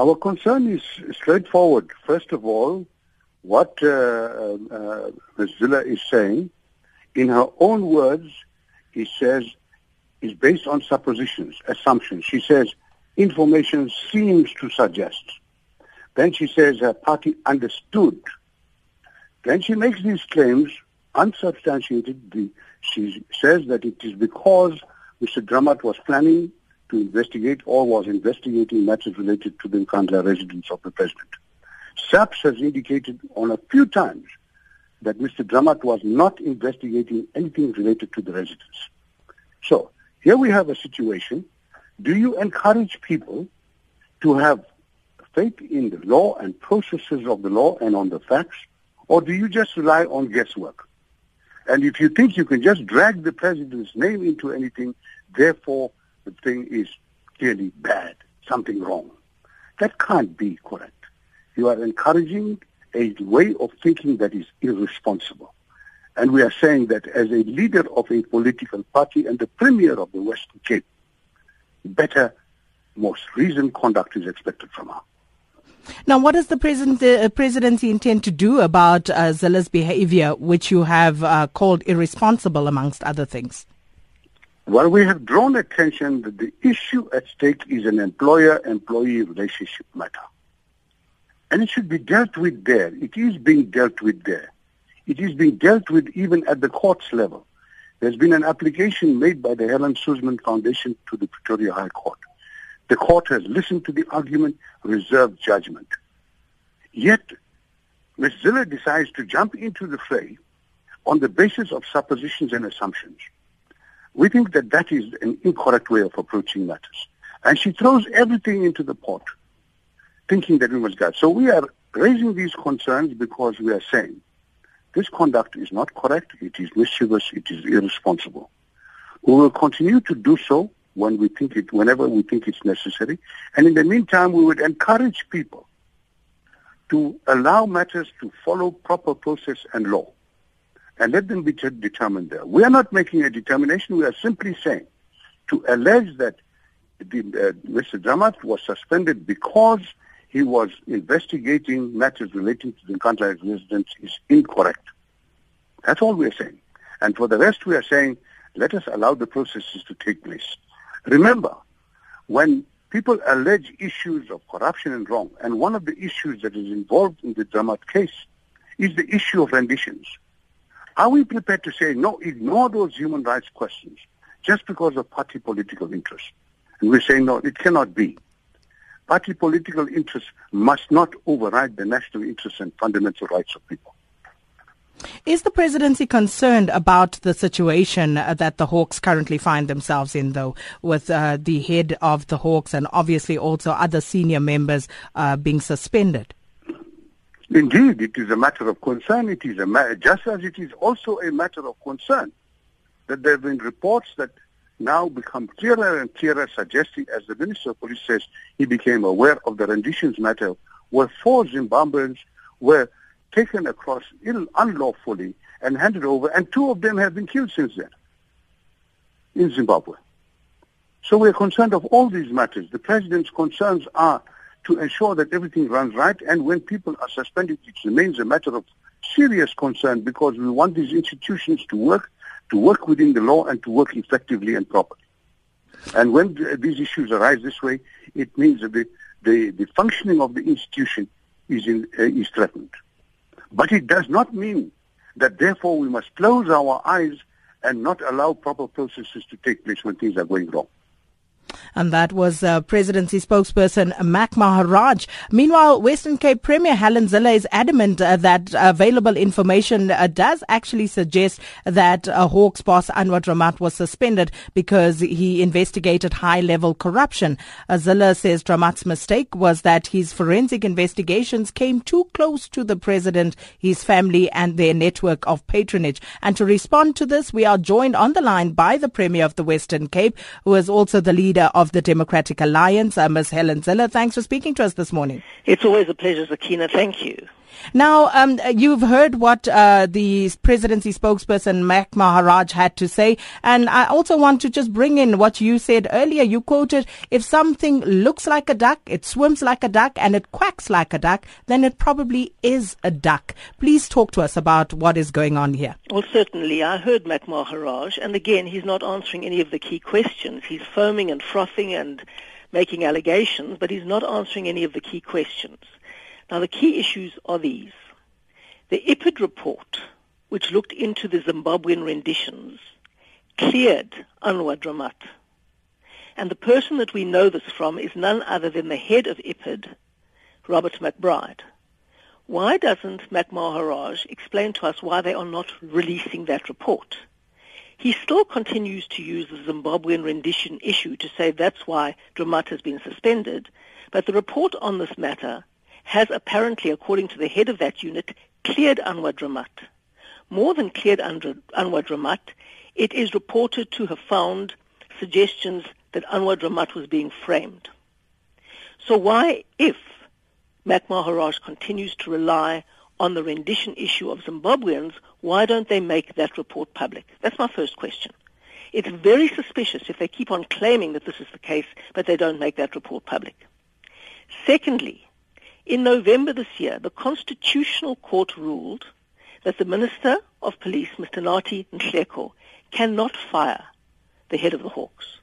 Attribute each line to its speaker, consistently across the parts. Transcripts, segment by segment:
Speaker 1: Our concern is straightforward. First of all, what uh, uh, Ms. Zille is saying, in her own words, he says, is based on suppositions, assumptions. She says, information seems to suggest. Then she says her party understood. Then she makes these claims unsubstantiated. She says that it is because Mr. Dramat was planning to investigate or was investigating matters related to the Nkandla residence of the president. SAPS has indicated on a few times that Mr. Dramat was not investigating anything related to the residence. So here we have a situation. Do you encourage people to have faith in the law and processes of the law and on the facts, or do you just rely on guesswork? And if you think you can just drag the president's name into anything, therefore the thing is clearly bad, something wrong. That can't be correct. You are encouraging a way of thinking that is irresponsible. And we are saying that as a leader of a political party and the premier of the Western Cape, better, most reasoned conduct is expected from her.
Speaker 2: Now, what does the president, uh, presidency intend to do about uh, Zille's behavior, which you have uh, called irresponsible, amongst other things?
Speaker 1: Well, we have drawn attention that the issue at stake is an employer-employee relationship matter. And it should be dealt with there. It is being dealt with there. It is being dealt with even at the courts level. There's been an application made by the Helen Suzman Foundation to the Pretoria High Court. The court has listened to the argument, reserved judgment. Yet, Ms. Zille decides to jump into the fray on the basis of suppositions and assumptions. We think that that is an incorrect way of approaching matters. And she throws everything into the pot, thinking that we must guide. So we are raising these concerns because we are saying this conduct is not correct, it is mischievous, it is irresponsible. We will continue to do so when we think it, whenever we think it's necessary. And in the meantime, we would encourage people to allow matters to follow proper process and law and let them be determined there. We are not making a determination. We are simply saying to allege that the, uh, Mr. Dramat was suspended because he was investigating matters relating to the Nkandla residence is incorrect. That's all we are saying. And for the rest, we are saying, let us allow the processes to take place. Remember, when people allege issues of corruption and wrong, and one of the issues that is involved in the Dramat case is the issue of renditions. Are we prepared to say, no, ignore those human rights questions just because of party political interest? And we're saying, no, it cannot be. Party political interests must not override the national interests and fundamental rights of people.
Speaker 2: Is the presidency concerned about the situation uh, that the Hawks currently find themselves in, though, with uh, the head of the Hawks and obviously also other senior members uh, being suspended?
Speaker 1: Indeed, it is a matter of concern. It is a ma- just as it is also a matter of concern that there have been reports that now become clearer and clearer, suggesting, as the Minister of Police says, he became aware of the renditions matter, where four Zimbabweans were taken across Ill- unlawfully and handed over, and two of them have been killed since then in Zimbabwe. So we are concerned of all these matters. The President's concerns are to ensure that everything runs right. And when people are suspended, it remains a matter of serious concern because we want these institutions to work, to work within the law and to work effectively and properly. And when these issues arise this way, it means that the, the, the functioning of the institution is, in, uh, is threatened. But it does not mean that therefore we must close our eyes and not allow proper processes to take place when things are going wrong.
Speaker 2: And that was uh, presidency spokesperson Mac Maharaj. Meanwhile, Western Cape Premier Helen Zille is adamant uh, that available information uh, does actually suggest that uh, Hawks boss Anwar Dramat was suspended because he investigated high-level corruption. Uh, Zille says Dramat's mistake was that his forensic investigations came too close to the president, his family, and their network of patronage. And to respond to this, we are joined on the line by the Premier of the Western Cape, who is also the leader leader of the Democratic Alliance, uh, Ms. Helen Zille. Thanks for speaking to us this morning.
Speaker 3: It's always a pleasure, Sakina. Thank you.
Speaker 2: Now, um, you've heard what uh, the presidency spokesperson Mac Maharaj had to say, and I also want to just bring in what you said earlier. You quoted, "If something looks like a duck, it swims like a duck, and it quacks like a duck, then it probably is a duck." Please talk to us about what is going on here.
Speaker 3: Well, certainly, I heard Mac Maharaj, and again, he's not answering any of the key questions. He's foaming and frothing and making allegations, but he's not answering any of the key questions. Now, the key issues are these. The IPID report, which looked into the Zimbabwean renditions, cleared Anwar Dramat. And the person that we know this from is none other than the head of IPID, Robert McBride. Why doesn't Mac Maharaj explain to us why they are not releasing that report? He still continues to use the Zimbabwean rendition issue to say that's why Dramat has been suspended, but the report on this matter has apparently, according to the head of that unit, cleared Anwar Dramat. More than cleared Anwar Dramat, it is reported to have found suggestions that Anwar Dramat was being framed. So why, if Mac Maharaj continues to rely on the rendition issue of Zimbabweans, why don't they make that report public? That's my first question. It's very suspicious if they keep on claiming that this is the case, but they don't make that report public. Secondly, in November this year, the Constitutional Court ruled that the Minister of Police, Mr. Nathi Nhleko, cannot fire the head of the Hawks.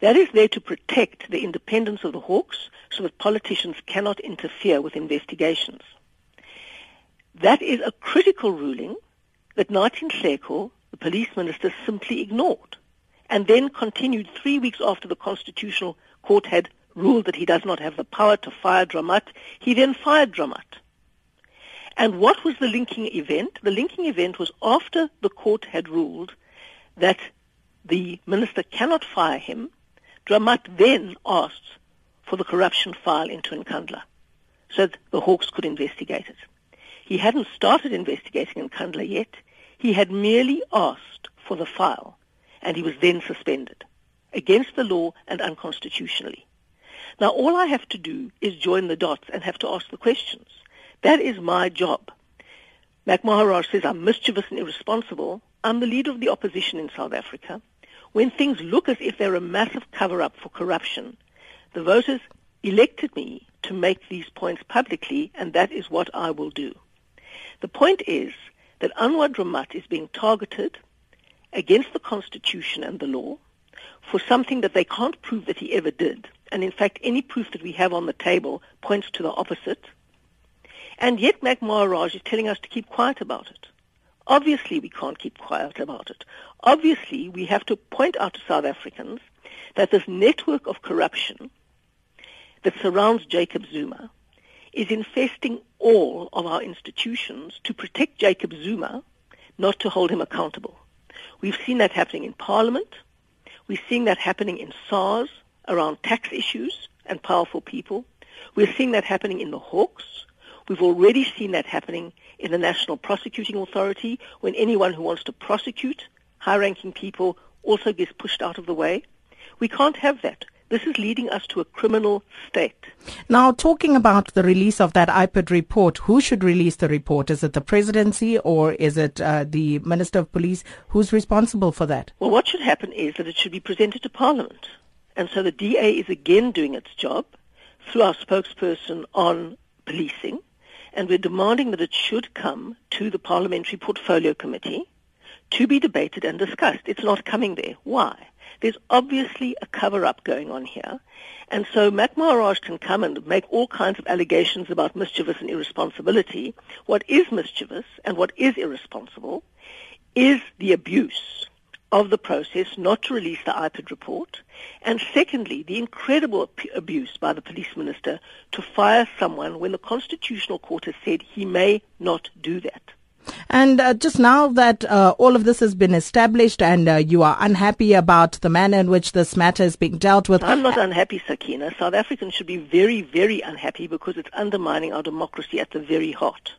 Speaker 3: That is there to protect the independence of the Hawks so that politicians cannot interfere with investigations. That is a critical ruling that Nathi Nhleko, the police minister, simply ignored and then continued three weeks after the Constitutional Court had ruled that he does not have the power to fire Dramat, he then fired Dramat. And what was the linking event? The linking event was after the court had ruled that the minister cannot fire him, Dramat then asked for the corruption file into Nkandla so that the Hawks could investigate it. He hadn't started investigating Nkandla yet. He had merely asked for the file and he was then suspended against the law and unconstitutionally. Now, all I have to do is join the dots and have to ask the questions. That is my job. Mac Maharaj says I'm mischievous and irresponsible. I'm the leader of the opposition in South Africa. When things look as if they're a massive cover-up for corruption, the voters elected me to make these points publicly, and that is what I will do. The point is that Anwar Dramat is being targeted against the Constitution and the law for something that they can't prove that he ever did. And in fact, any proof that we have on the table points to the opposite. And yet Mac Maharaj is telling us to keep quiet about it. Obviously, we can't keep quiet about it. Obviously, we have to point out to South Africans that this network of corruption that surrounds Jacob Zuma is infesting all of our institutions to protect Jacob Zuma, not to hold him accountable. We've seen that happening in Parliament. We're seeing that happening in SARS around tax issues and powerful people. We're seeing that happening in the Hawks. We've already seen that happening in the National Prosecuting Authority when anyone who wants to prosecute high-ranking people also gets pushed out of the way. We can't have that. This is leading us to a criminal state.
Speaker 2: Now, talking about the release of that IPID report, who should release the report? Is it the presidency or is it uh, the Minister of Police? Who's responsible for that?
Speaker 3: Well, what should happen is that it should be presented to Parliament. And so the DA is again doing its job through our spokesperson on policing, and we're demanding that it should come to the Parliamentary Portfolio Committee to be debated and discussed. It's not coming there. Why? There's obviously a cover-up going on here. And so Mac Maharaj can come and make all kinds of allegations about mischievous and irresponsibility. What is mischievous and what is irresponsible is the abuse of the process not to release the IPID report, and secondly, the incredible abuse by the police minister to fire someone when the Constitutional Court has said he may not do that.
Speaker 2: And uh, just now that uh, all of this has been established and uh, you are unhappy about the manner in which this matter is being dealt with.
Speaker 3: I'm not unhappy, Sakina. South Africans should be very, very unhappy because it's undermining our democracy at the very heart.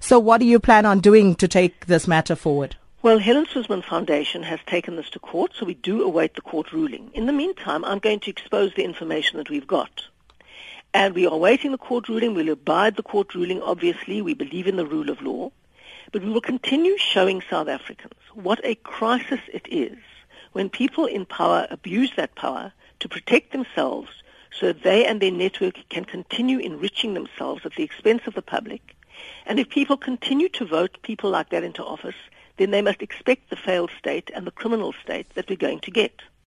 Speaker 2: So what do you plan on doing to take this matter forward?
Speaker 3: Well, Helen Suzman Foundation has taken this to court, so we do await the court ruling. In the meantime, I'm going to expose the information that we've got. And we are awaiting the court ruling. We'll abide the court ruling, obviously. We believe in the rule of law. But we will continue showing South Africans what a crisis it is when people in power abuse that power to protect themselves so that they and their network can continue enriching themselves at the expense of the public. And if people continue to vote people like that into office, then they must expect the failed state and the criminal state that we're going to get.